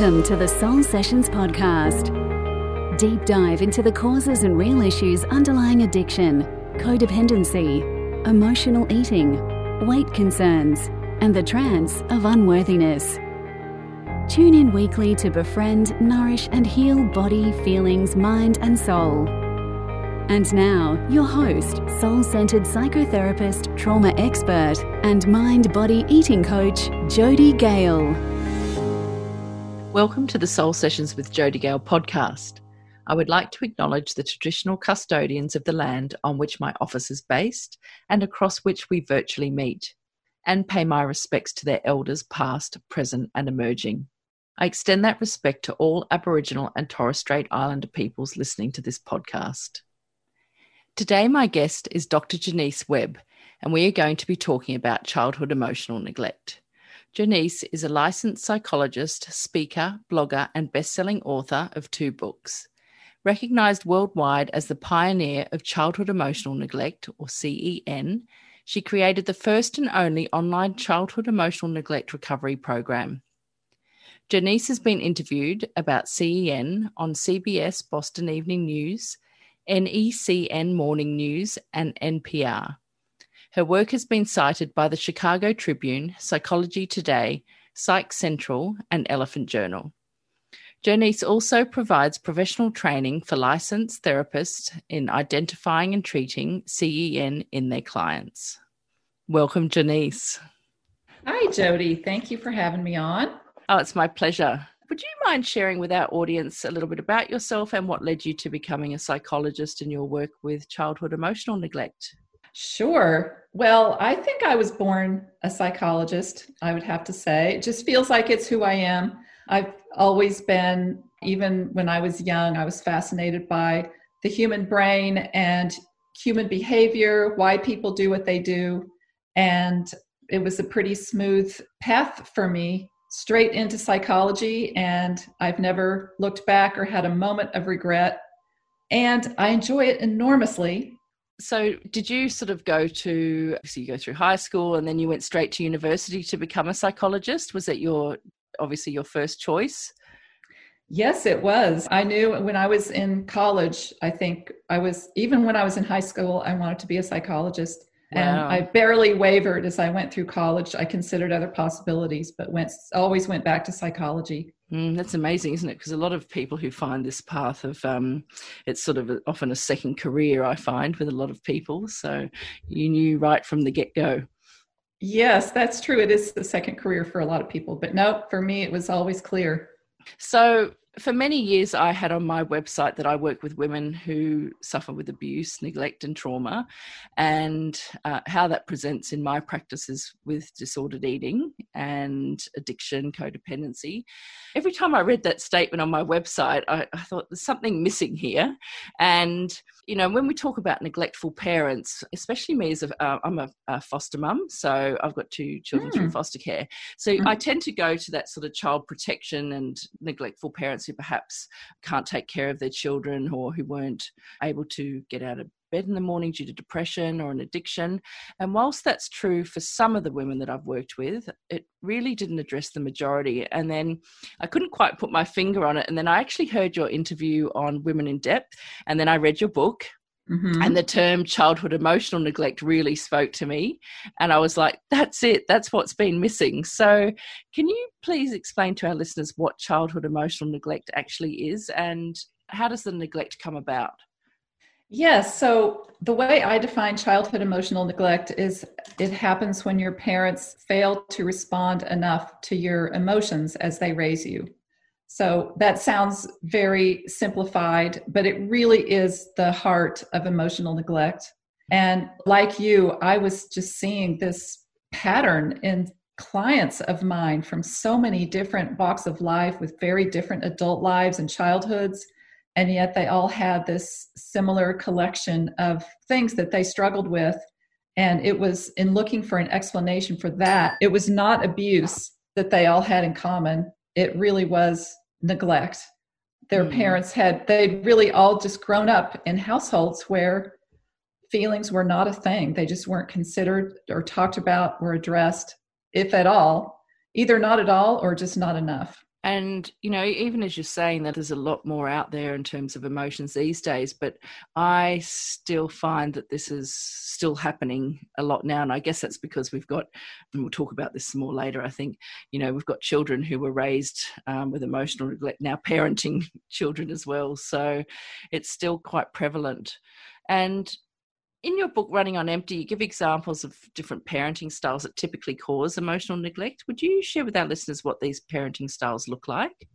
Welcome to the Soul Sessions podcast. Deep dive into the causes and real issues underlying addiction, codependency, emotional eating, weight concerns, and the trance of unworthiness. Tune in weekly to befriend, nourish, and heal body, feelings, mind, and soul. And now, your host, soul centered psychotherapist, trauma expert, and mind body eating coach, Jodi Gale. Welcome to the Soul Sessions with Jodi Gale podcast. I would like to acknowledge the traditional custodians of the land on which my office is based and across which we virtually meet, and pay my respects to their elders past, present, and emerging. I extend that respect to all Aboriginal and Torres Strait Islander peoples listening to this podcast. Today, my guest is Dr. Jonice Webb, and we are going to be talking about childhood emotional neglect. Jonice is a licensed psychologist, speaker, blogger, and best-selling author of two books. Recognized worldwide as the pioneer of childhood emotional neglect, or CEN, she created the first and only online childhood emotional neglect recovery program. Jonice has been interviewed about CEN on CBS Boston Evening News, NECN Morning News, and NPR. Her work has been cited by the Chicago Tribune, Psychology Today, Psych Central, and Elephant Journal. Jonice also provides professional training for licensed therapists in identifying and treating CEN in their clients. Welcome, Jonice. Hi, Jodi. Thank you for having me on. Oh, it's my pleasure. Would you mind sharing with our audience a little bit about yourself and what led you to becoming a psychologist in your work with childhood emotional neglect? Sure. Well, I think I was born a psychologist, I would have to say. It just feels like it's who I am. I've always been, even when I was young, I was fascinated by the human brain and human behavior, why people do what they do. And it was a pretty smooth path for me straight into psychology. And I've never looked back or had a moment of regret. And I enjoy it enormously so did you sort of go to so you go through high school and then you went straight to university to become a psychologist? Was that your obviously your first choice? Yes it was. I knew when i was in college i think i was even when i was in high school i wanted to be a psychologist wow. and i barely wavered as i went through college i considered other possibilities but went always went back to psychology Mm, that's amazing, isn't it? Because a lot of people who find this path of um, it's sort of a, often a second career. I find with a lot of people. So you knew right from the get go. Yes, that's true. It is the second career for a lot of people, but no, for me, it was always clear. So for many years, I had on my website that I work with women who suffer with abuse, neglect, and trauma, and uh, how that presents in my practices with disordered eating and addiction, codependency. Every time I read that statement on my website, I, I thought there's something missing here. And, you know, when we talk about neglectful parents, especially me as a, uh, I'm a, a, foster mum, so I've got two children mm. through foster care. So mm. I tend to go to that sort of child protection and neglectful parents parents who perhaps can't take care of their children or who weren't able to get out of bed in the morning due to depression or an addiction. And whilst that's true for some of the women that I've worked with, it really didn't address the majority. And then I couldn't quite put my finger on it. And then I actually heard your interview on Women in Depth, and then I read your book. Mm-hmm. And the term childhood emotional neglect really spoke to me. And I was like, that's it. That's what's been missing. So, can you please explain to our listeners what childhood emotional neglect actually is and how does the neglect come about? Yes. So, the way I define childhood emotional neglect is it happens when your parents fail to respond enough to your emotions as they raise you. So that sounds very simplified, but it really is the heart of emotional neglect. And like you, I was just seeing this pattern in clients of mine from so many different walks of life with very different adult lives and childhoods. And yet they all had this similar collection of things that they struggled with. And it was in looking for an explanation for that, it was not abuse that they all had in common. It really was neglect. Their mm-hmm. parents had, they'd really all just grown up in households where feelings were not a thing. They just weren't considered or talked about or addressed, if at all, either not at all or just not enough. And, you know, even as you're saying that there's a lot more out there in terms of emotions these days, but I still find that this is still happening a lot now. And I guess that's because we've got, and we'll talk about this more later, I think, you know, we've got children who were raised um, with emotional neglect, now parenting children as well. So it's still quite prevalent. And in your book running on empty you give examples of different parenting styles that typically cause emotional neglect would you share with our listeners what these parenting styles look like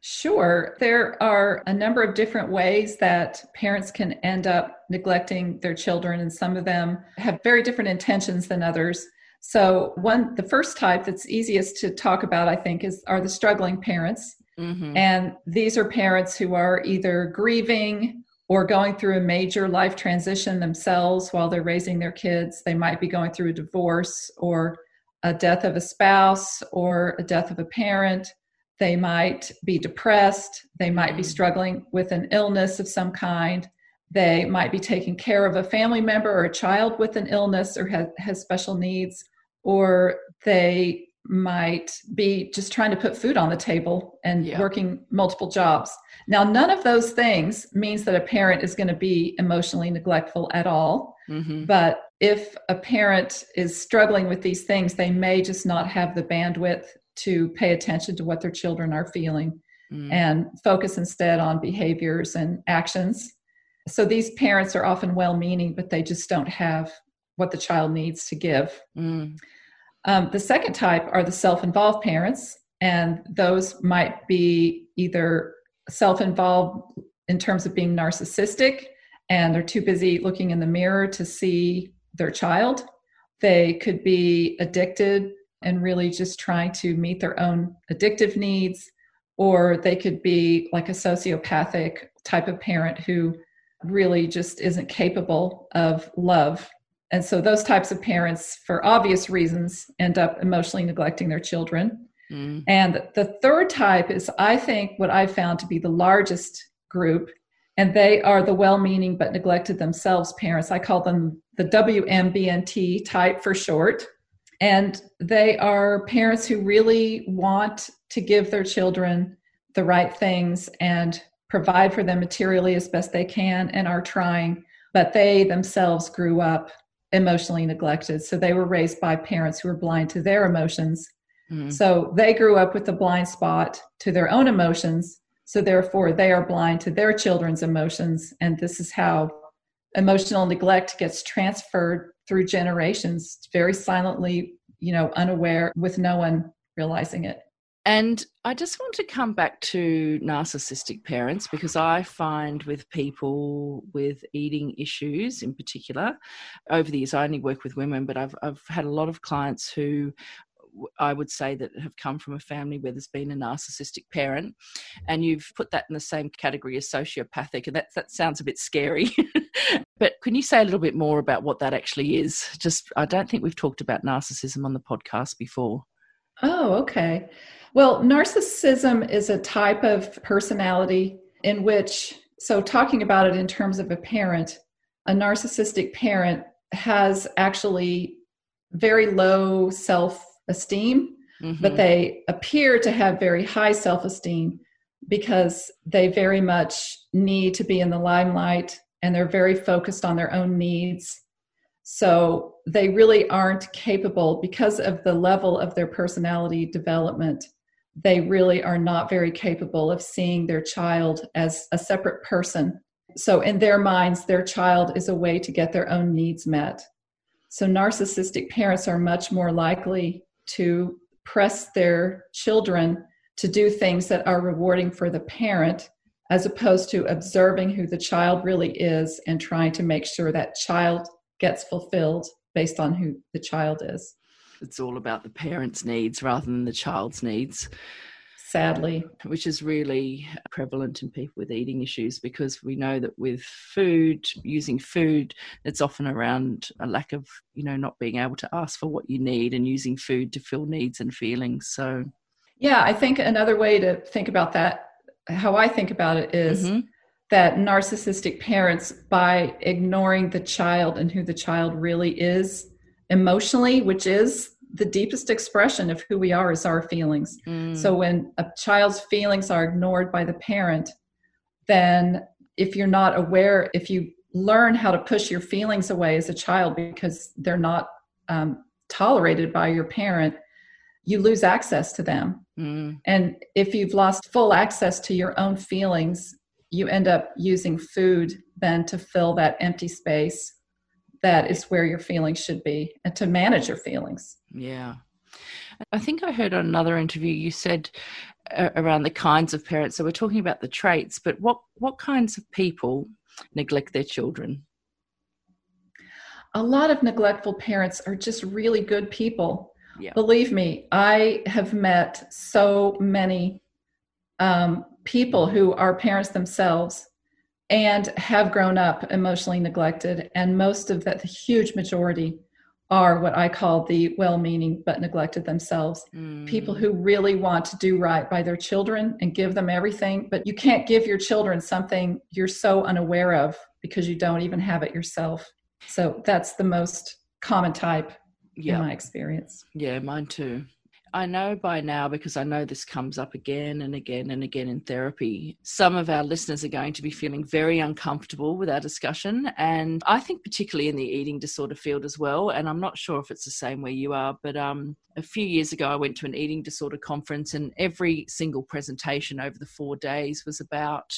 Sure. There are a number of different ways that parents can end up neglecting their children, and some of them have very different intentions than others. So, one, the first type that's easiest to talk about, I think, is are the struggling parents. Mm-hmm. And these are parents who are either grieving or going through a major life transition themselves while they're raising their kids. They might be going through a divorce or a death of a spouse or a death of a parent. They might be depressed. They might be mm. struggling with an illness of some kind. They might be taking care of a family member or a child with an illness or has, has special needs. Or they might be just trying to put food on the table and yeah. working multiple jobs. Now, none of those things means that a parent is going to be emotionally neglectful at all. Mm-hmm. But if a parent is struggling with these things, they may just not have the bandwidth to pay attention to what their children are feeling mm. and focus instead on behaviors and actions. So these parents are often well meaning, but they just don't have what the child needs to give. Mm. Um, the second type are the self involved parents, and those might be either self involved in terms of being narcissistic and they're too busy looking in the mirror to see their child. They could be addicted and really just trying to meet their own addictive needs, or they could be like a sociopathic type of parent who really just isn't capable of love and so those types of parents, for obvious reasons, end up emotionally neglecting their children. Mm. And the third type is, I think, what I found to be the largest group, and they are the well meaning but neglected themselves parents. I call them the WMBNT type for short. And they are parents who really want to give their children the right things and provide for them materially as best they can and are trying, but they themselves grew up emotionally neglected. So they were raised by parents who were blind to their emotions. Mm-hmm. So they grew up with a blind spot to their own emotions. So therefore, they are blind to their children's emotions. And this is how emotional neglect gets transferred through generations, very silently, you know, unaware with no one realizing it. And I just want to come back to narcissistic parents because I find with people with eating issues in particular, over the years, I only work with women, but I've, I've had a lot of clients who I would say that have come from a family where there's been a narcissistic parent, and you've put that in the same category as sociopathic, and that that sounds a bit scary. but can you say a little bit more about what that actually is? Just I don't think we've talked about narcissism on the podcast before. Oh, okay. Well, narcissism is a type of personality in which, so talking about it in terms of a parent, a narcissistic parent has actually very low self esteem, mm-hmm. but they appear to have very high self esteem because they very much need to be in the limelight and they're very focused on their own needs. So they really aren't capable because of the level of their personality development they really are not very capable of seeing their child as a separate person. So, in their minds, their child is a way to get their own needs met. So, narcissistic parents are much more likely to press their children to do things that are rewarding for the parent as opposed to observing who the child really is and trying to make sure that child gets fulfilled based on who the child is it's all about the parents' needs rather than the child's needs. Sadly, which is really prevalent in people with eating issues because we know that with food, using food, it's often around a lack of, you know, not being able to ask for what you need and using food to fill needs and feelings. So, yeah, I think another way to think about that, how I think about it is mm-hmm. that narcissistic parents, by ignoring the child and who the child really is, emotionally, which is the deepest expression of who we are is our feelings. Mm. So when a child's feelings are ignored by the parent, then if you're not aware, if you learn how to push your feelings away as a child because they're not um, tolerated by your parent, you lose access to them. Mm. And if you've lost full access to your own feelings, you end up using food then to fill that empty space that is where your feelings should be and to manage your feelings. Yeah. I think I heard on another interview you said uh, around the kinds of parents. So we're talking about the traits, but what what kinds of people neglect their children? A lot of neglectful parents are just really good people. Yeah. Believe me, I have met so many um, people who are parents themselves and have grown up emotionally neglected, and most of that, the huge majority, are what I call the well meaning but neglected themselves. Mm. People who really want to do right by their children and give them everything, but you can't give your children something you're so unaware of because you don't even have it yourself. So that's the most common type yep. in my experience. Yeah, mine too. I know by now because I know this comes up again and again and again in therapy. Some of our listeners are going to be feeling very uncomfortable with our discussion. And I think, particularly in the eating disorder field as well. And I'm not sure if it's the same where you are, but um, a few years ago, I went to an eating disorder conference, and every single presentation over the four days was about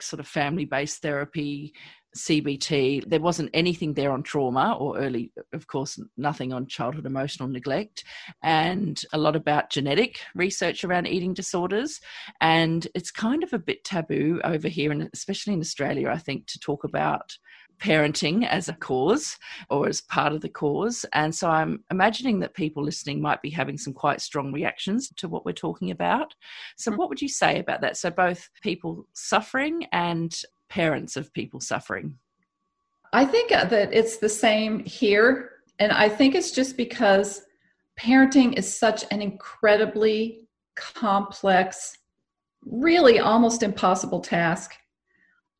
sort of family based therapy, CBT. There wasn't anything there on trauma or early, of course, nothing on childhood emotional neglect, and a lot about genetic research around eating disorders. And it's kind of a bit taboo over here, and especially in Australia, I think, to talk about parenting as a cause or as part of the cause. And so I'm imagining that people listening might be having some quite strong reactions to what we're talking about. So, mm. what would you say about that? So, both people suffering and parents of people suffering? I think that it's the same here. And I think it's just because parenting is such an incredibly complex, really almost impossible task.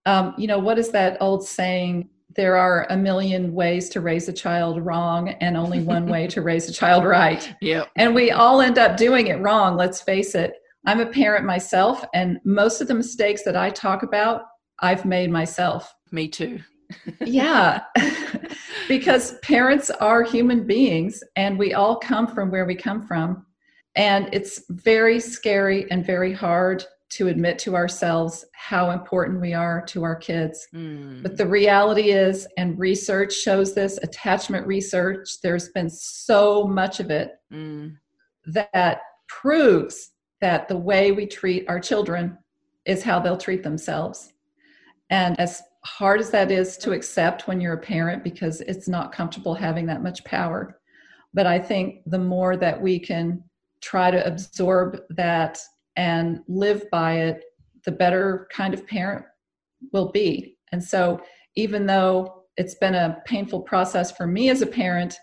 Um, you know, what is that old saying? There are a million ways to raise a child wrong and only one way to raise a child right. Yeah. And we all end up doing it wrong, let's face it. I'm a parent myself, and most of the mistakes that I talk about I've made myself. Me too. yeah. because parents are human beings and we all come from where we come from. And it's very scary and very hard to admit to ourselves how important we are to our kids. Mm. But the reality is, and research shows this, attachment research, there's been so much of it mm. that proves that the way we treat our children is how they'll treat themselves. And as hard as that is to accept when you're a parent, because it's not comfortable having that much power. But I think the more that we can try to absorb that and live by it, the better kind of parent will be. And so, even though it's been a painful process for me as a parent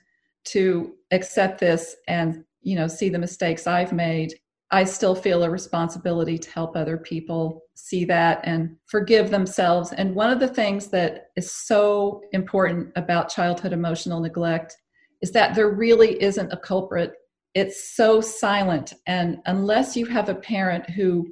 to accept this and you know see the mistakes I've made, I still feel a responsibility to help other people see that and forgive themselves. And one of the things that is so important about childhood emotional neglect is that there really isn't a culprit. It's so silent. And unless you have a parent who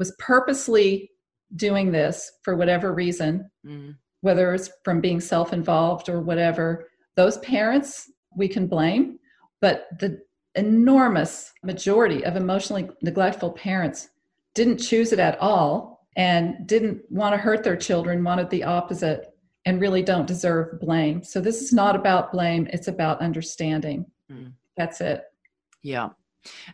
was purposely doing this for whatever reason, mm. whether it's from being self involved or whatever, those parents we can blame. But the enormous majority of emotionally neglectful parents didn't choose it at all and didn't want to hurt their children, wanted the opposite, and really don't deserve blame. So this is not about blame, it's about understanding. Mm. That's it. Yeah.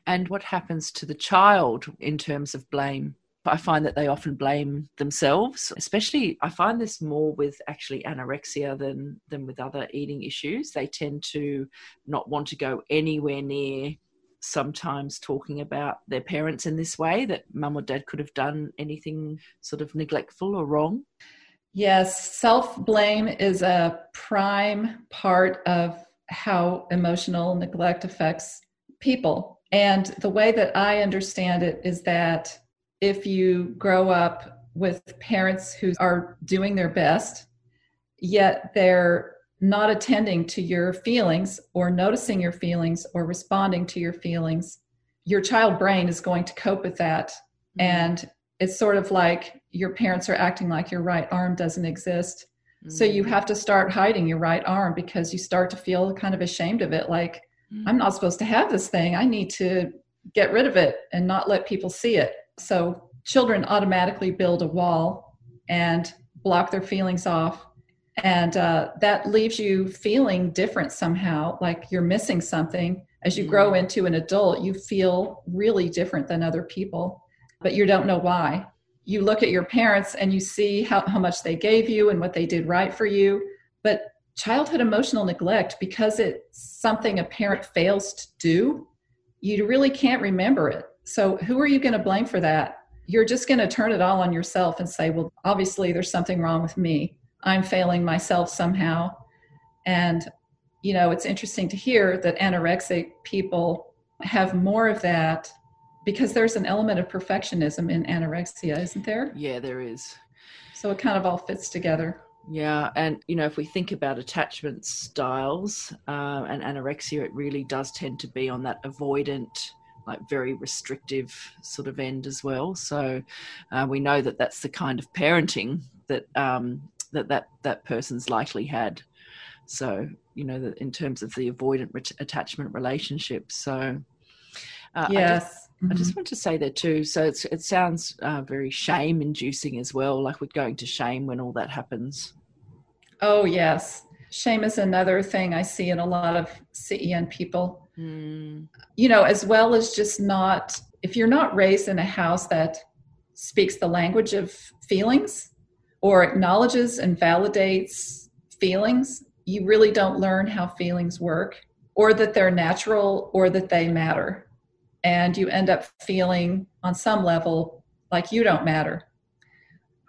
And what happens to the child in terms of blame? I find that they often blame themselves, especially I find this more with actually anorexia than than with other eating issues. They tend to not want to go anywhere near sometimes talking about their parents in this way that mum or dad could have done anything sort of neglectful or wrong. Yes, self blame is a prime part of how emotional neglect affects people. And the way that I understand it is that if you grow up with parents who are doing their best, yet they're not attending to your feelings or noticing your feelings or responding to your feelings, your child brain is going to cope with that. Mm-hmm. And it's sort of like your parents are acting like your right arm doesn't exist. Mm-hmm. So you mm. have to start hiding your right arm because you start to feel kind of ashamed of it. Like, mm-hmm. I'm not supposed to have this thing. I need to get rid of it and not let people see it. So children automatically build a wall and block their feelings off. And uh, that leaves you feeling different somehow, like you're missing something. As you grow mm. into an adult, you feel really different than other people, but you don't know why. You look at your parents and you see how, how much they gave you and what they did right for you. But childhood emotional neglect, because it's something a parent fails to do, you really can't remember it. So, who are you going to blame for that? You're just going to turn it all on yourself and say, well, obviously there's something wrong with me. I'm failing myself somehow. And, you know, it's interesting to hear that anorexic people have more of that because there's an element of perfectionism in anorexia, isn't there? Yeah, there is. So it kind of all fits together. Yeah, and you know, if we think about attachment styles uh, and anorexia, it really does tend to be on that avoidant, like very restrictive sort of end as well. So uh, we know that that's the kind of parenting that um, that that that person's likely had. So you know, that in terms of the avoidant re- attachment relationship. So uh, yes. I just, mm-hmm. I just want to say that too. So it sounds uh, very shame inducing as well, like we're going to shame when all that happens. Oh, yes. Shame is another thing I see in a lot of CEN people. Mm. You know, as well as just not, if you're not raised in a house that speaks the language of feelings or acknowledges and validates feelings, you really don't learn how feelings work or that they're natural or that they matter and you end up feeling on some level like you don't matter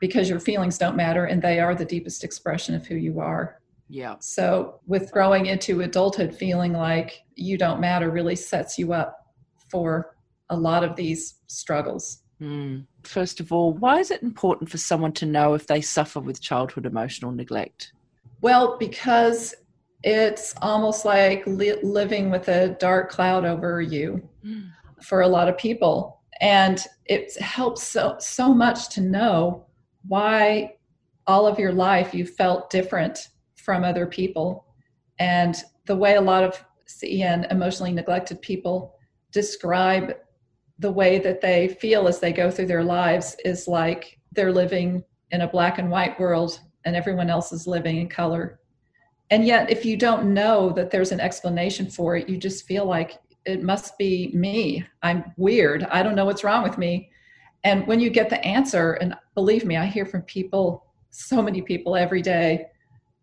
because your feelings don't matter and they are the deepest expression of who you are. Yeah. So, with growing into adulthood, feeling like you don't matter really sets you up for a lot of these struggles. Mm. First of all, why is it important for someone to know if they suffer with childhood emotional neglect? Well, because it's almost like li- living with a dark cloud over you. Mm for a lot of people. And it helps so, so much to know why all of your life you felt different from other people. And the way a lot of CEN emotionally neglected people describe the way that they feel as they go through their lives is like they're living in a black and white world and everyone else is living in color. And yet, if you don't know that there's an explanation for it, you just feel like it must be me. I'm weird. I don't know what's wrong with me. And when you get the answer, and believe me, I hear from people, so many people every day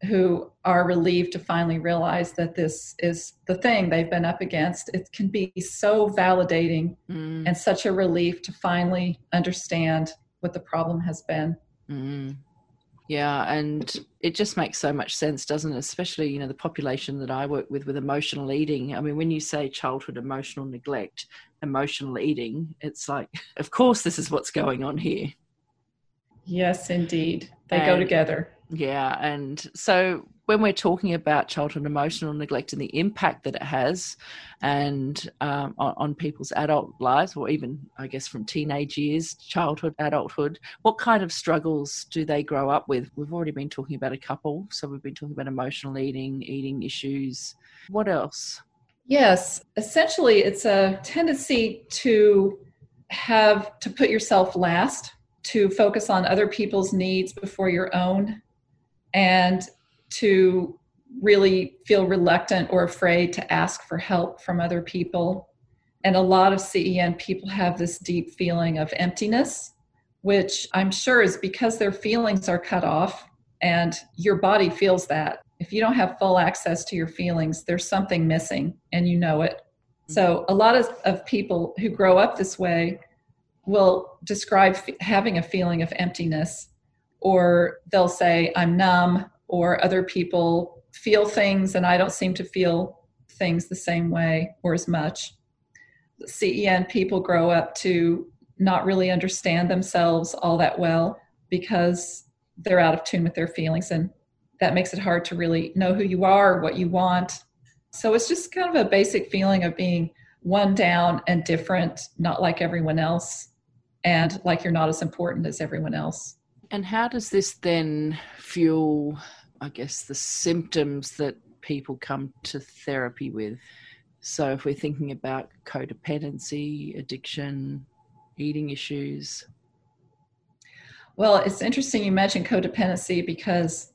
who are relieved to finally realize that this is the thing they've been up against. It can be so validating mm. and such a relief to finally understand what the problem has been. Mm. Yeah, and it just makes so much sense, doesn't it? Especially, you know, the population that I work with with emotional eating. I mean, when you say childhood emotional neglect, emotional eating, it's like, of course, this is what's going on here. Yes, indeed. They and, go together. Yeah. And so when we're talking about childhood emotional neglect and the impact that it has and um, on, on, people's adult lives or even i guess from teenage years childhood adulthood what kind of struggles do they grow up with? We've already been talking about a couple so we've been talking about emotional eating eating issues. What else? Yes essentially it's a tendency to have to put yourself last to focus on other people's needs before your own and to really feel reluctant or afraid to ask for help from other people. And a lot of CEN people have this deep feeling of emptiness, which I'm sure is because their feelings are cut off and your body feels that. If you don't have full access to your feelings, there's something missing and you know it. So, a lot of, of people who grow up this way will describe f- having a feeling of emptiness, or they'll say, I'm numb, or other people feel things and I don't seem to feel things the same way or as much. CEN people grow up to not really understand themselves all that well because they're out of tune with their feelings and that makes it hard to really know who you are, what you want. So it's just kind of a basic feeling of being one down and different, not like everyone else, and like you're not as important as everyone else. And how does this then fuel, I guess, the symptoms that people come to therapy with? So if we're thinking about codependency, addiction, eating issues. Well, it's interesting you mentioned codependency because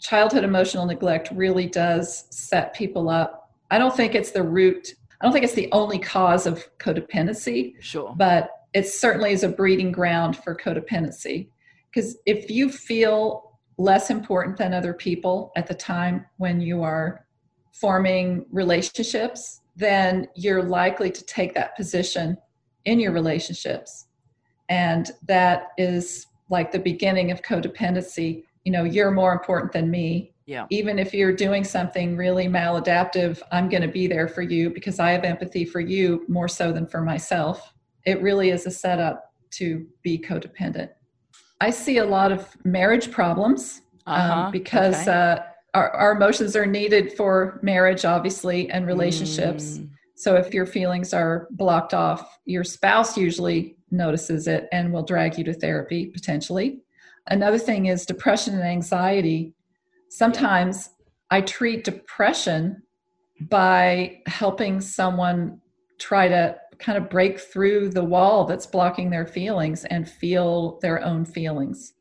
childhood emotional neglect really does set people up. I don't think it's the root, I don't think it's the only cause of codependency. Sure. But it certainly is a breeding ground for codependency. Because if you feel less important than other people at the time when you are forming relationships, then you're likely to take that position in your relationships. And that is like the beginning of codependency. You know, you're more important than me. Yeah. Even if you're doing something really maladaptive, I'm going to be there for you because I have empathy for you more so than for myself. It really is a setup to be codependent. I see a lot of marriage problems um, uh-huh. um, because okay. uh, our, our, emotions are needed for marriage, obviously, and relationships. Mm. So if your feelings are blocked off, your spouse usually notices it and will drag you to therapy potentially. Another thing is depression and anxiety. Sometimes I treat depression by helping someone try to kind of break through the wall that's blocking their feelings and feel their own feelings.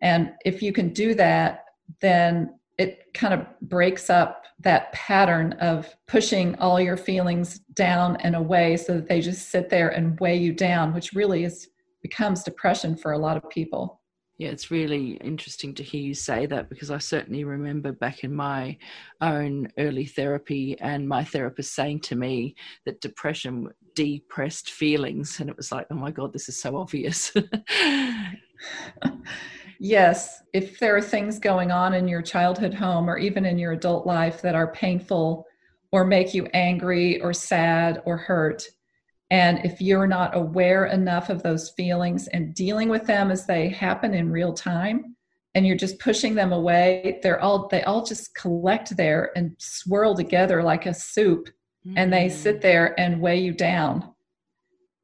And if you can do that, then it kind of breaks up that pattern of pushing all your feelings down and away so that they just sit there and weigh you down which really is becomes depression for a lot of people yeah it's really interesting to hear you say that because i certainly remember back in my own early therapy and my therapist saying to me that depression depressed feelings and it was like oh my god this is so obvious. Yes, if there are things going on in your childhood home or even in your adult life that are painful or make you angry or sad or hurt, and if you're not aware enough of those feelings and dealing with them as they happen in real time, and you're just pushing them away, they're all they all just collect there and swirl together like a soup, mm. and they sit mm. there and weigh you down.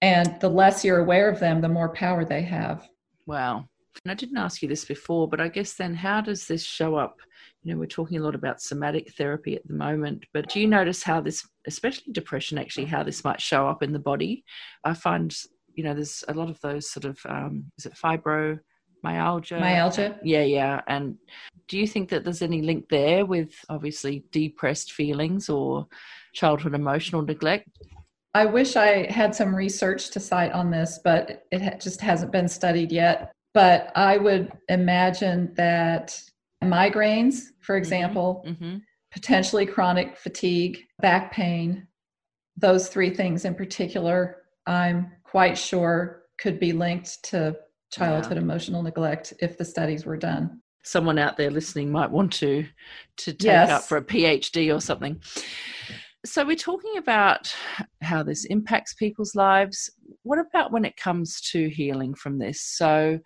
And the less you're aware of them, the more power they have. Wow. And I didn't ask you this before, but I guess then how does this show up? You know, we're talking a lot about somatic therapy at the moment, but do you notice how this, especially depression, actually, how this might show up in the body? I find, you know, there's a lot of those sort of, um, is it fibro? myalgia myalgia yeah yeah and do you think that there's any link there with obviously depressed feelings or childhood emotional neglect i wish i had some research to cite on this but it just hasn't been studied yet but I would imagine that migraines, for mm-hmm. example, mm-hmm. potentially chronic fatigue, back pain, those three things in particular, I'm quite sure could be linked to childhood yeah. emotional neglect if the studies were done. Someone out there listening might want to to take yes. up for a PhD or something. So we're talking about how this impacts people's lives. What about when it comes to healing from this? So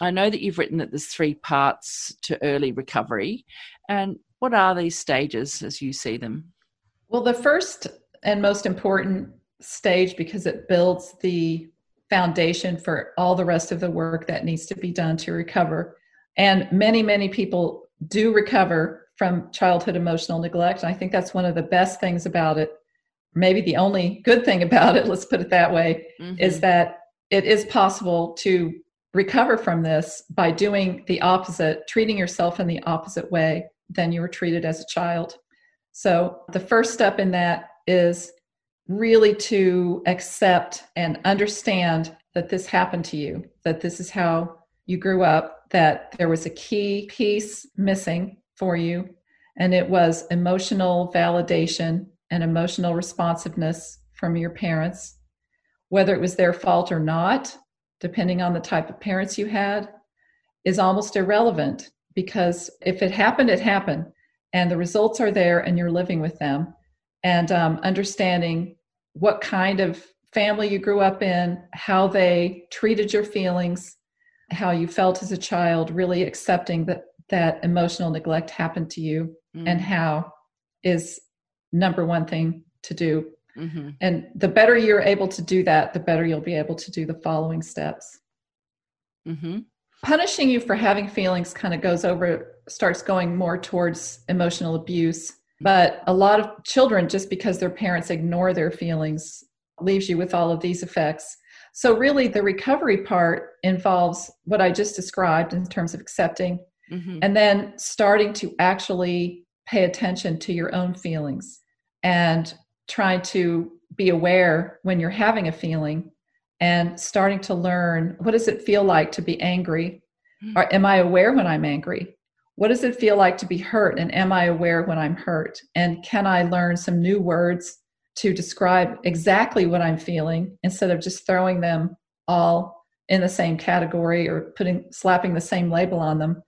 I know that you've written that there's three parts to early recovery. And what are these stages as you see them? Well, the first and most important stage because it builds the foundation for all the rest of the work that needs to be done to recover. And many, many people do recover from childhood emotional neglect. I think that's one of the best things about it. Maybe the only good thing about it, let's put it that way, mm-hmm. is that it is possible to recover from this by doing the opposite, treating yourself in the opposite way than you were treated as a child. So, the first step in that is really to accept and understand that this happened to you, that this is how you grew up, that there was a key piece missing for you, and it was emotional validation and emotional responsiveness from your parents, whether it was their fault or not, depending on the type of parents you had, is almost irrelevant because if it happened, it happened, and the results are there, and you're living with them, and um, understanding what kind of family you grew up in, how they treated your feelings, how you felt as a child, really accepting that that emotional neglect happened to you mm. and how is number one thing to do. Mm-hmm. And the better you're able to do that, the better you'll be able to do the following steps. Mm-hmm. Punishing you for having feelings kind of goes over, starts going more towards emotional abuse. But a lot of children, just because their parents ignore their feelings, leaves you with all of these effects. So, really, the recovery part involves what I just described in terms of accepting mm-hmm. and then starting to actually pay attention to your own feelings and trying to be aware when you're having a feeling and starting to learn what does it feel like to be angry? Mm-hmm. or am i aware when i'm angry? What does it feel like to be hurt? And am i aware when i'm hurt? And can i learn some new words to describe exactly what i'm feeling instead of just throwing them all in the same category or putting slapping the same label on them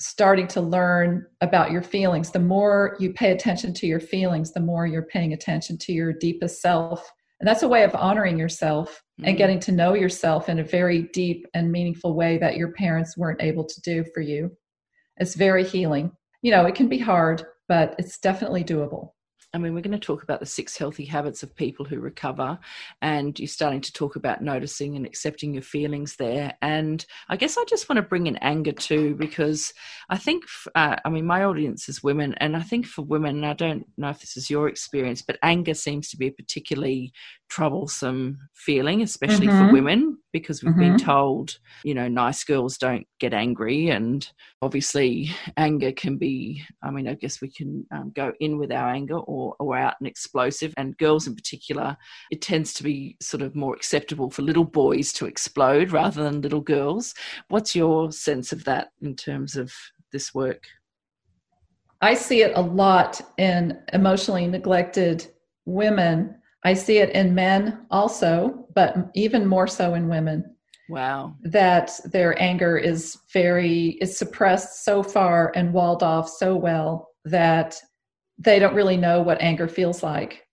starting to learn about your feelings. The more you pay attention to your feelings, the more you're paying attention to your deepest self. And that's a way of honoring yourself mm-hmm. and getting to know yourself in a very deep and meaningful way that your parents weren't able to do for you. It's very healing. You know, it can be hard, but it's definitely doable. I mean, we're going to talk about the six healthy habits of people who recover, and you're starting to talk about noticing and accepting your feelings there. And I guess I just want to bring in anger too, because I think, uh, I mean, my audience is women, and I think for women, I don't know if this is your experience, but anger seems to be a particularly troublesome feeling, especially mm-hmm. for women, because we've mm-hmm. been told, you know, nice girls don't get angry. And obviously, anger can be, I mean, I guess we can um, go in with our anger or, or out and explosive. And girls in particular, it tends to be sort of more acceptable for little boys to explode rather than little girls. What's your sense of that in terms of this work? I see it a lot in emotionally neglected women I see it in men also, but even more so in women. Wow. That their anger is very is suppressed so far and walled off so well that they don't really know what anger feels like.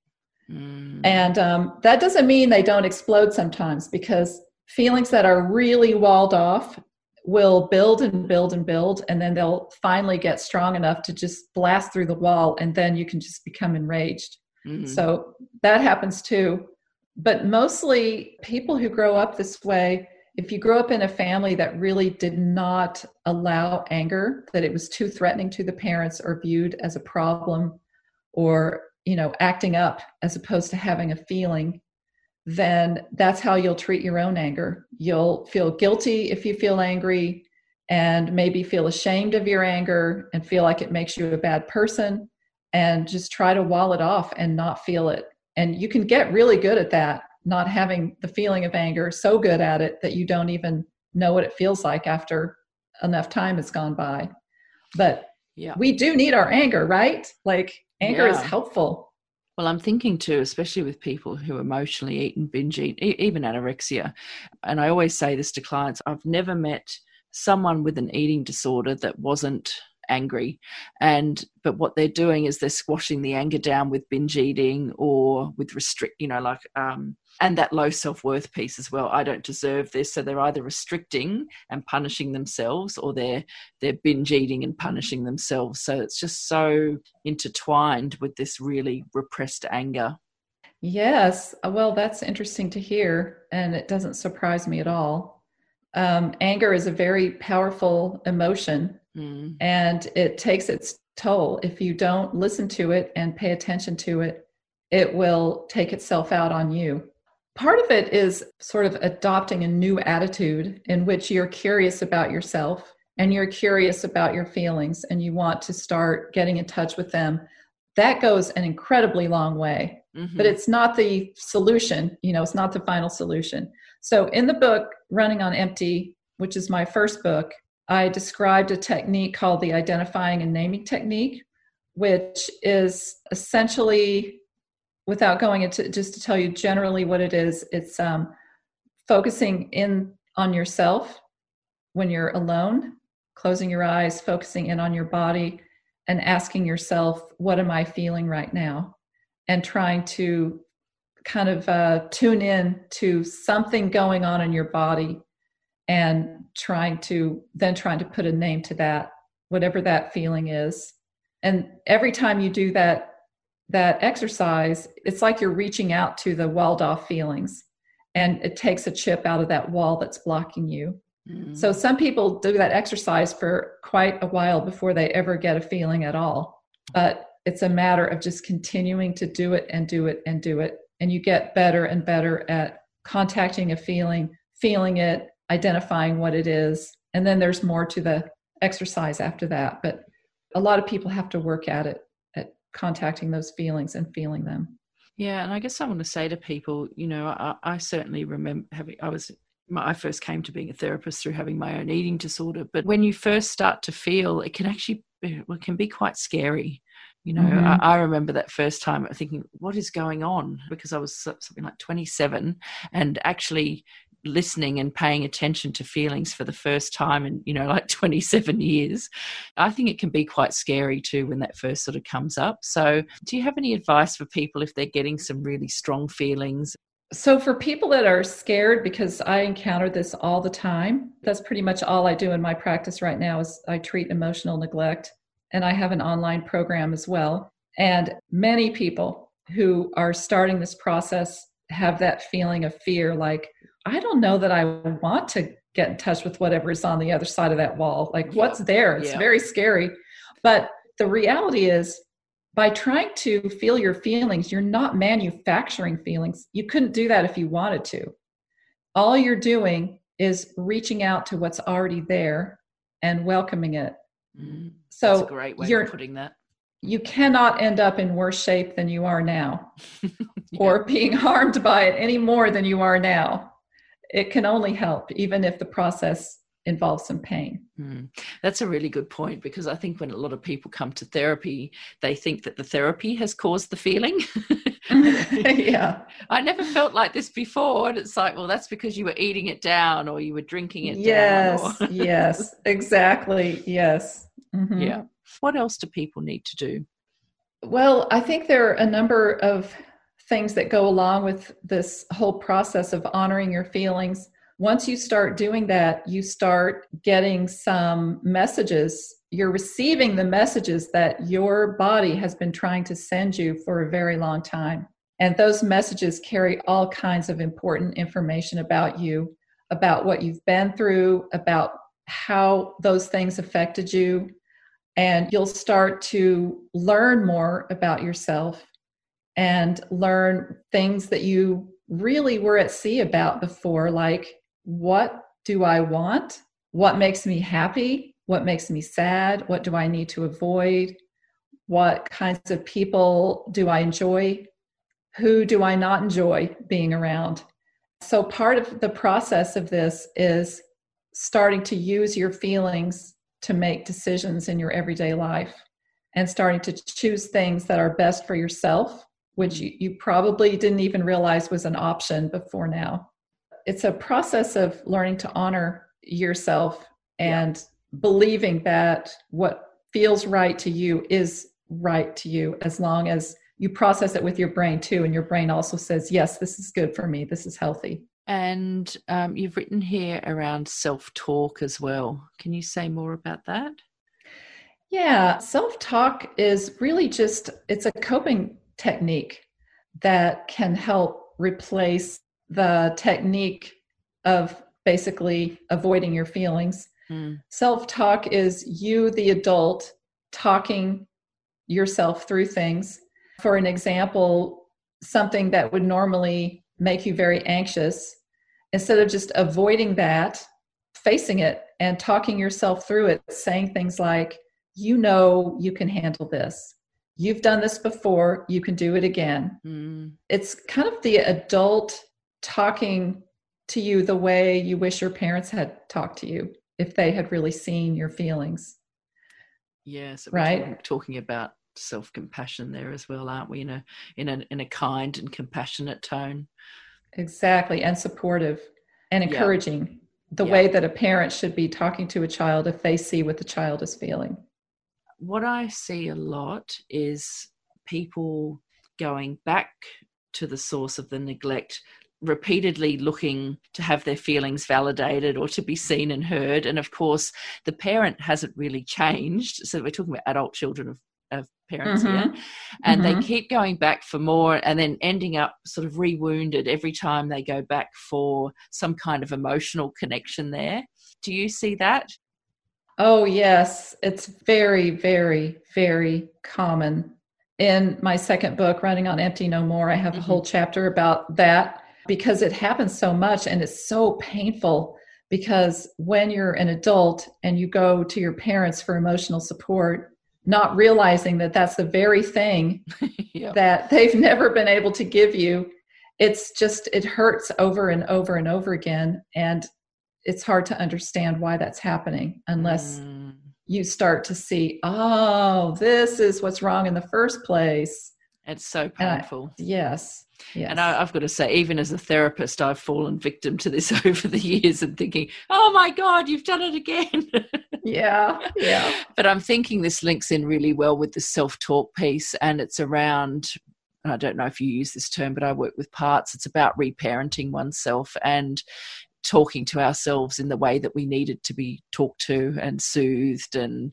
Mm. And um, that doesn't mean they don't explode sometimes because feelings that are really walled off will build and build and build and then they'll finally get strong enough to just blast through the wall and then you can just become enraged Mm-hmm. So that happens too. But mostly people who grow up this way, if you grow up in a family that really did not allow anger, that it was too threatening to the parents or viewed as a problem or, you know, acting up as opposed to having a feeling, then that's how you'll treat your own anger. You'll feel guilty if you feel angry and maybe feel ashamed of your anger and feel like it makes you a bad person and just try to wall it off and not feel it. And you can get really good at that, not having the feeling of anger, so good at it that you don't even know what it feels like after enough time has gone by. But yeah. we do need our anger, right? Like anger yeah. is helpful. Well, I'm thinking too, especially with people who emotionally eat and binge eat, even anorexia. And I always say this to clients I've never met someone with an eating disorder that wasn't angry. And but what they're doing is they're squashing the anger down with binge eating or with restrict you know like um and that low self-worth piece as well. I don't deserve this. So they're either restricting and punishing themselves or they're they're binge eating and punishing themselves. So it's just so intertwined with this really repressed anger. Yes. Well that's interesting to hear and it doesn't surprise me at all. Um, anger is a very powerful emotion mm. and it takes its toll. If you don't listen to it and pay attention to it, it will take itself out on you. Part of it is sort of adopting a new attitude in which you're curious about yourself and you're curious about your feelings and you want to start getting in touch with them. That goes an incredibly long way, mm-hmm. but it's not the solution. You know, it's not the final solution. So, in the book, Running on Empty, which is my first book, I described a technique called the identifying and naming technique, which is essentially, without going into just to tell you generally what it is, it's um, focusing in on yourself when you're alone, closing your eyes, focusing in on your body, and asking yourself, What am I feeling right now? And trying to kind of uh, tune in to something going on in your body and trying to then trying to put a name to that whatever that feeling is. And every time you do that that exercise, it's like you're reaching out to the walled off feelings and it takes a chip out of that wall that's blocking you. Mm-hmm. So some people do that exercise for quite a while before they ever get a feeling at all. But it's a matter of just continuing to do it and do it and do it. And you get better and better at contacting a feeling, feeling it, identifying what it is. And then there's more to the exercise after that. But a lot of people have to work at it, at contacting those feelings and feeling them. Yeah, and I guess I want to say to people, you know, I, I certainly remember having, I was I first came to being a therapist through having my own eating disorder. But when you first start to feel, it can actually be, it can be quite scary. You know, mm-hmm. I, I, remember that first time thinking, what is going on? Because I was something like 27 and actually listening and paying attention to feelings for the first time in, you know, like 27 years. I think it can be quite scary too when that first sort of comes up. So, do you have any advice for people if they're getting some really strong feelings so, for people that are scared, because I encounter this all the time, that's pretty much all I do in my practice right now is I treat emotional neglect, and I have an online program as well. And many people who are starting this process have that feeling of fear, like I don't know that I want to get in touch with whatever is on the other side of that wall. Like, what's there? It's yeah. very scary. But the reality is, by trying to feel your feelings, you're not manufacturing feelings. You couldn't do that if you wanted to. All you're doing is reaching out to what's already there and welcoming it. Mm, so that's a great way of putting that. You cannot end up in worse shape than you are now, yeah. or being harmed by it any more than you are now. It can only help, even if the process involves some pain. Mm. That's a really good point because I think when a lot of people come to therapy, they think that the therapy has caused the feeling. yeah. I never felt like this before. And it's like, well, that's because you were eating it down or you were drinking it yes, down. Yes, yes, exactly. Yes. Mm-hmm. Yeah. What else do people need to do? Well, I think there are a number of things that go along with this whole process of honoring your feelings once you start doing that, you start getting some messages. You're receiving the messages that your body has been trying to send you for a very long time. And those messages carry all kinds of important information about you, about what you've been through, about how those things affected you. And you'll start to learn more about yourself and learn things that you really were at sea about before, like what do I want? What makes me happy? What makes me sad? What do I need to avoid? What kinds of people do I enjoy? Who do I not enjoy being around? So, part of the process of this is starting to use your feelings to make decisions in your everyday life and starting to choose things that are best for yourself, which you, you probably didn't even realize was an option before now. It's a process of learning to honor yourself and yeah. believing that what feels right to you is right to you as long as you process it with your brain too and your brain also says yes this is good for me. This is healthy. And um, you've written here around self-talk as well. Can you say more about that? Yeah self-talk is really just it's a coping technique that can help replace the technique of basically avoiding your feelings. Mm. Self talk is you, the adult, talking yourself through things. For an example, something that would normally make you very anxious, instead of just avoiding that, facing it and talking yourself through it, saying things like, You know, you can handle this. You've done this before, you can do it again. Mm. It's kind of the adult talking to you the way you wish your parents had talked to you if they had really seen your feelings. Yes, right. Talking about self compassion there as well, aren't we? In a in a in a kind and compassionate tone. Exactly, and supportive and encouraging. Yeah. The yeah. way that a parent should be talking to a child if they see what the child is feeling. What I see a lot is people going back to the source of the neglect repeatedly looking to have their feelings validated or to be seen and heard. And of course, the parent hasn't really changed. So we're talking about adult children of, of parents mm-hmm. here. And mm-hmm. they keep going back for more and then ending up sort of re wounded every time they go back for some kind of emotional connection there. Do you see that? Oh, yes. It's very, very, very common. In my second book, Running on Empty No More, I have mm-hmm. a whole chapter about that because it happens so much and it's so painful. Because when you're an adult and you go to your parents for emotional support, not realizing that that's the very thing that they've never been able to give you, it's just, it hurts over and over and over again. And it's hard to understand why that's happening unless mm. you start to see, oh, this is what's wrong in the first place. It's so painful. I, yes. Yes. And I, have got to say, even as a therapist, I've fallen victim to this over the years and thinking, oh my God, you've done it again. yeah. Yeah. But I'm thinking this links in really well with the self talk piece, and it's around I don't know if you use this term, but I work with parts. It's about reparenting oneself and talking to ourselves in the way that we needed to be talked to and soothed and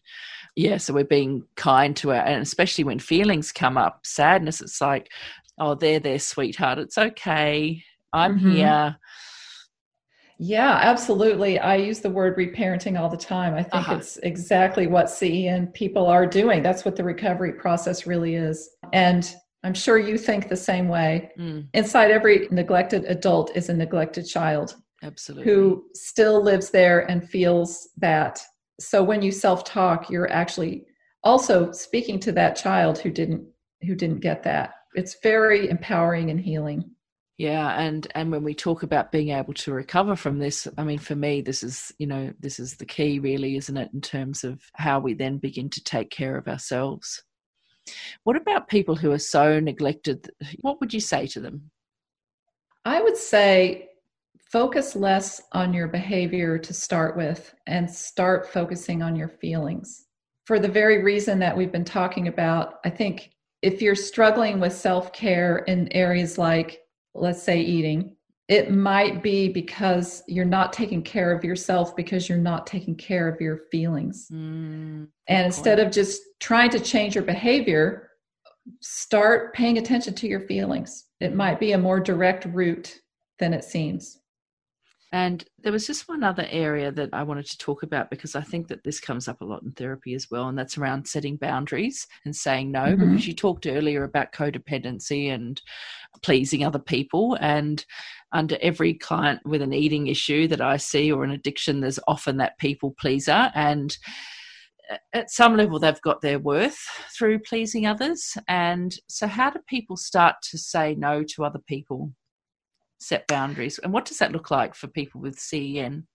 yeah so we're being kind to our and especially when feelings come up sadness it's like oh they're there sweetheart. It's okay. I'm mm-hmm. here. Yeah absolutely. I use the word reparenting all the time. I think uh-huh. it's exactly what CEN people are doing. That's what the recovery process really is. And i'm sure you think the same way. Mm. inside every neglected adult is a neglected child Absolutely. Who still lives there and feels that. So when you self-talk, you're actually also speaking to that child who didn't who didn't get that. It's very empowering and healing. Yeah, and and when we talk about being able to recover from this, I mean, for me, this is you know this is the key, really, isn't it? In terms of how we then begin to take care of ourselves. What about people who are so neglected? What would you say to them? I would say focus less on your behavior to start with and start focusing on your feelings. For the very reason that we've been talking about, I think if you're struggling with self care in areas like, let's say, eating, it might be because you're not taking care of yourself because you're not taking care of your feelings. Mm, and instead of just trying to change your behavior, start paying attention to your feelings. It might be a more direct route than it seems. And there was just one other area that I wanted to talk about because I think that this comes up a lot in therapy as well, and that's around setting boundaries and saying no. Mm-hmm. Because you talked earlier about codependency and pleasing other people. And under every client with an eating issue that I see or an addiction, there's often that people pleaser. And at some level, they've got their worth through pleasing others. And so, how do people start to say no to other people? Set boundaries. And what does that look like for people with CEN?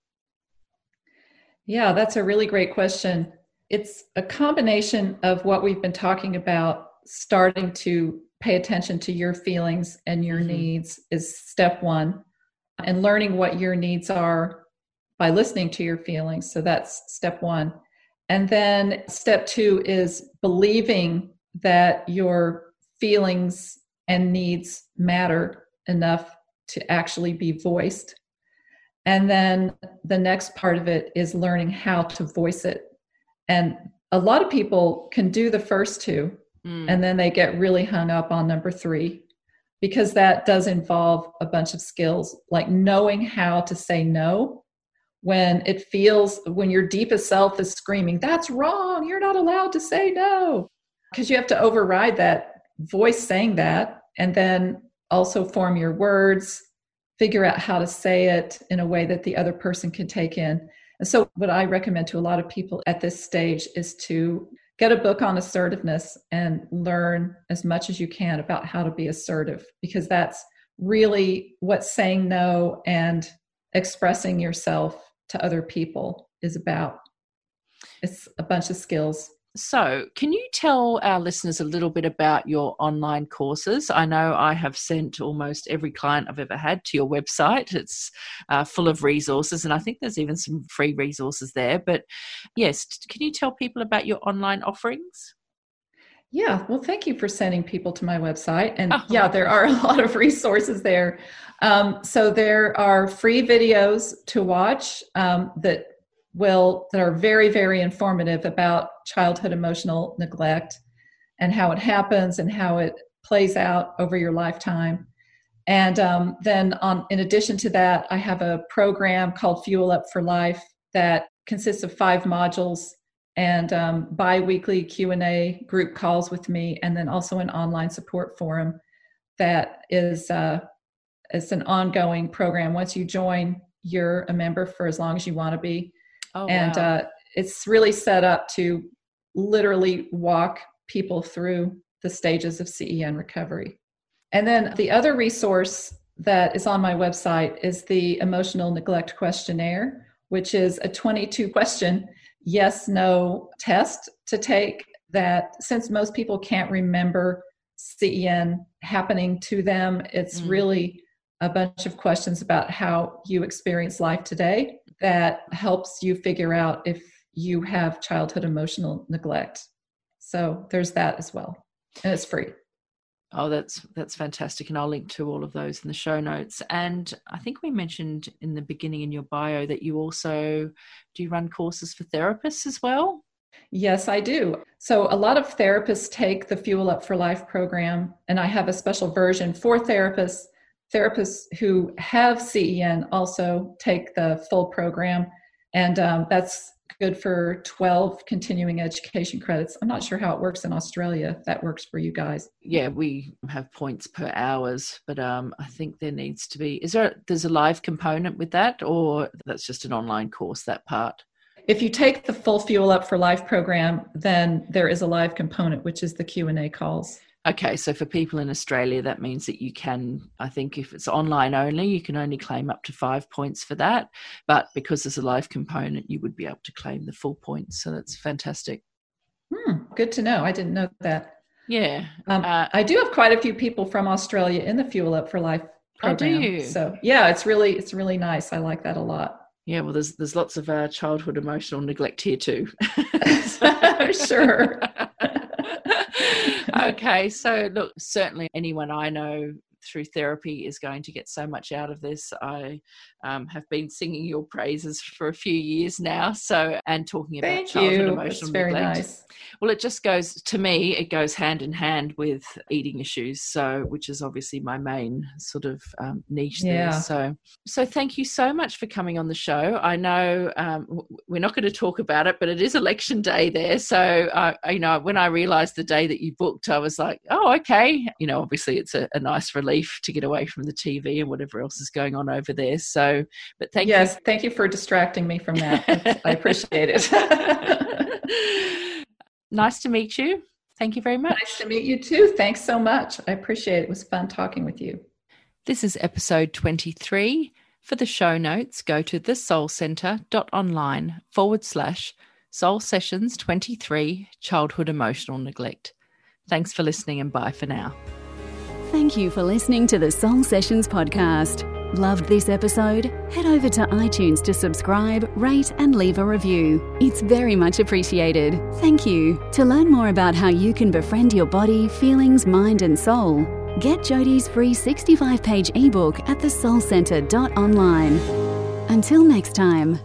Yeah, that's a really great question. It's a combination of what we've been talking about, starting to pay attention to your feelings and your mm-hmm. needs is step one, and learning what your needs are by listening to your feelings. So that's step one. And then step two is believing that your feelings and needs matter enough to actually be voiced. And then the next part of it is learning how to voice it. And a lot of people can do the first two, mm. and then they get really hung up on number three because that does involve a bunch of skills like knowing how to say no when it feels when your deepest self is screaming that's wrong you're not allowed to say no because you have to override that voice saying that and then also form your words, figure out how to say it in a way that the other person can take in. And so, what I recommend to a lot of people at this stage is to get a book on assertiveness and learn as much as you can about how to be assertive, because that's really what saying no and expressing yourself to other people is about. It's a bunch of skills. So, can you tell our listeners a little bit about your online courses? I know I have sent almost every client I've ever had to your website. It's uh, full of resources, and I think there's even some free resources there. But yes, can you tell people about your online offerings? Yeah, well, thank you for sending people to my website. And Oh. yeah, there are a lot of resources there. Um, so there are free videos to watch um, that will that are very, very informative about childhood emotional neglect and how it happens and how it plays out over your lifetime. And um, then, on in addition to that, I have a program called Fuel Up for Life that consists of five modules and um, bi-weekly q&a group calls with me and then also an online support forum that is uh, it's an ongoing program once you join you're a member for as long as you want to be Oh, and wow. uh, it's really set up to literally walk people through the stages of CEN recovery and then the other resource that is on my website is the emotional neglect questionnaire which is a 22 question yes no test to take that since most people can't remember CEN happening to them, it's Mm. really a bunch of questions about how you experience life today that helps you figure out if you have childhood emotional neglect. So there's that as well. And it's free. Oh, that's that's fantastic, and I'll link to all of those in the show notes. And I think we mentioned in the beginning in your bio that you also do you run courses for therapists as well. Yes, I do. So, a lot of therapists take the Fuel Up for Life program, and I have a special version for therapists. Therapists who have CEN also take the full program, and um, that's good for 12 continuing education credits. I'm not sure how it works in Australia. if That works for you guys. Yeah, we have points per hours, but um, I think there needs to be. Is there there's a live component with that, or that's just an online course? That part. If you take the full Fuel Up for Life program, then there is a live component, which is the Q&A calls. Okay, so for people in Australia, that means that you can, I think if it's online only, you can only claim up to five points for that. But because there's a live component, you would be able to claim the full points. So that's fantastic. Hmm, good to know. I didn't know that. Yeah. Um, Uh, I do have quite a few people from Australia in the Fuel Up for Life program. Oh, do you? So yeah, it's really it's really nice. I like that a lot. yeah, well, there's there's lots of uh, childhood emotional neglect here too. So sure. okay, so look, certainly anyone I know through therapy is going to get so much out of this. I um, have been singing your praises for a few years now, so and talking about Thank childhood you. emotional It's very neglect. nice. Well, it just goes to me. It goes hand in hand with eating issues, so which is obviously my main sort of um, niche Yeah. there. So, so thank you so much for coming on the show. I know um, we're not going to talk about it, but it is election day there. So, uh, you know, when I realised the day that you booked, I was like, oh, okay. You know, obviously it's a, a nice relief to get away from the TV and whatever else is going on over there. So, but thank yes, thank you for distracting me from that. I appreciate it. nice to meet you. Thank you very much. nice to meet you too. Thanks so much. I appreciate it. It was fun talking with you. This is episode 23. For the show notes, go to thesoulcentre.online forward slash soul sessions 23 childhood emotional neglect. Thanks for listening and bye for now. Thank you for listening to the Soul Sessions podcast. Loved this episode? Head over to iTunes to subscribe, rate, and leave a review. It's very much appreciated. Thank you. To learn more about how you can befriend your body, feelings, mind, and soul, get Jodi's free 65 page ebook at thesoulcentre.online. Until next time.